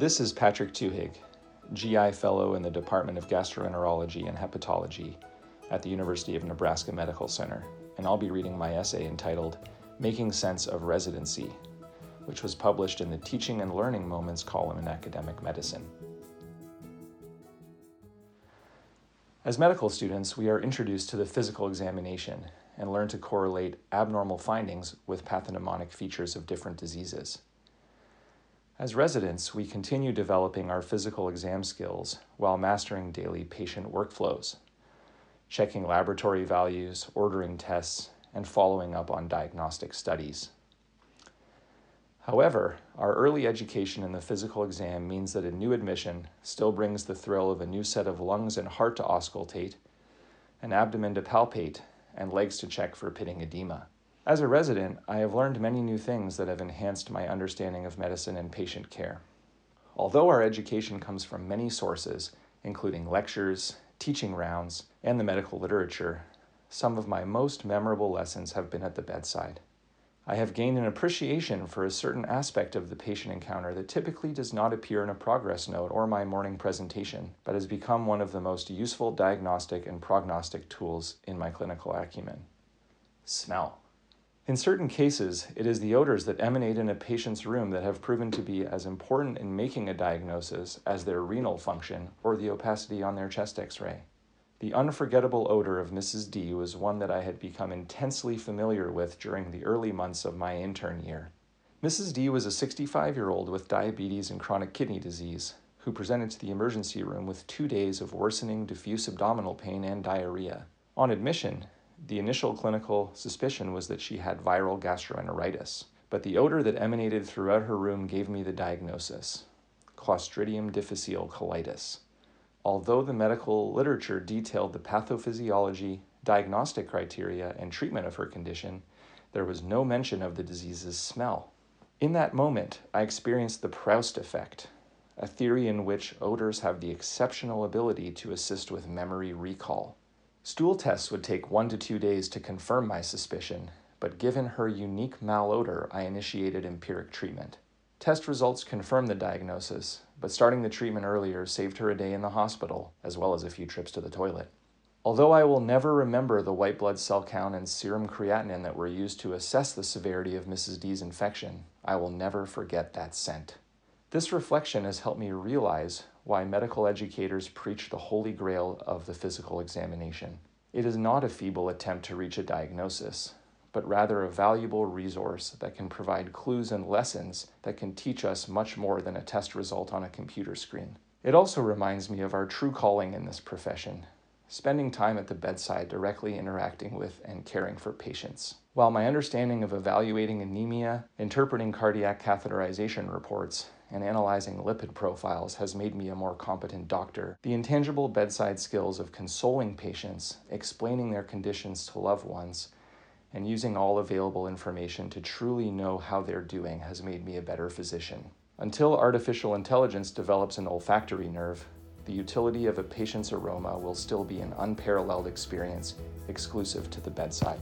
This is Patrick Twohig, GI Fellow in the Department of Gastroenterology and Hepatology at the University of Nebraska Medical Center, and I'll be reading my essay entitled Making Sense of Residency, which was published in the Teaching and Learning Moments column in Academic Medicine. As medical students, we are introduced to the physical examination and learn to correlate abnormal findings with pathognomonic features of different diseases. As residents, we continue developing our physical exam skills while mastering daily patient workflows, checking laboratory values, ordering tests, and following up on diagnostic studies. However, our early education in the physical exam means that a new admission still brings the thrill of a new set of lungs and heart to auscultate, an abdomen to palpate, and legs to check for pitting edema. As a resident, I have learned many new things that have enhanced my understanding of medicine and patient care. Although our education comes from many sources, including lectures, teaching rounds, and the medical literature, some of my most memorable lessons have been at the bedside. I have gained an appreciation for a certain aspect of the patient encounter that typically does not appear in a progress note or my morning presentation, but has become one of the most useful diagnostic and prognostic tools in my clinical acumen. Smell. In certain cases, it is the odors that emanate in a patient's room that have proven to be as important in making a diagnosis as their renal function or the opacity on their chest x ray. The unforgettable odor of Mrs. D was one that I had become intensely familiar with during the early months of my intern year. Mrs. D was a 65 year old with diabetes and chronic kidney disease who presented to the emergency room with two days of worsening diffuse abdominal pain and diarrhea. On admission, the initial clinical suspicion was that she had viral gastroenteritis, but the odor that emanated throughout her room gave me the diagnosis Clostridium difficile colitis. Although the medical literature detailed the pathophysiology, diagnostic criteria, and treatment of her condition, there was no mention of the disease's smell. In that moment, I experienced the Proust effect, a theory in which odors have the exceptional ability to assist with memory recall. Stool tests would take one to two days to confirm my suspicion, but given her unique malodor, I initiated empiric treatment. Test results confirmed the diagnosis, but starting the treatment earlier saved her a day in the hospital, as well as a few trips to the toilet. Although I will never remember the white blood cell count and serum creatinine that were used to assess the severity of Mrs. D's infection, I will never forget that scent. This reflection has helped me realize why medical educators preach the holy grail of the physical examination. It is not a feeble attempt to reach a diagnosis, but rather a valuable resource that can provide clues and lessons that can teach us much more than a test result on a computer screen. It also reminds me of our true calling in this profession spending time at the bedside directly interacting with and caring for patients. While my understanding of evaluating anemia, interpreting cardiac catheterization reports, and analyzing lipid profiles has made me a more competent doctor. The intangible bedside skills of consoling patients, explaining their conditions to loved ones, and using all available information to truly know how they're doing has made me a better physician. Until artificial intelligence develops an olfactory nerve, the utility of a patient's aroma will still be an unparalleled experience exclusive to the bedside.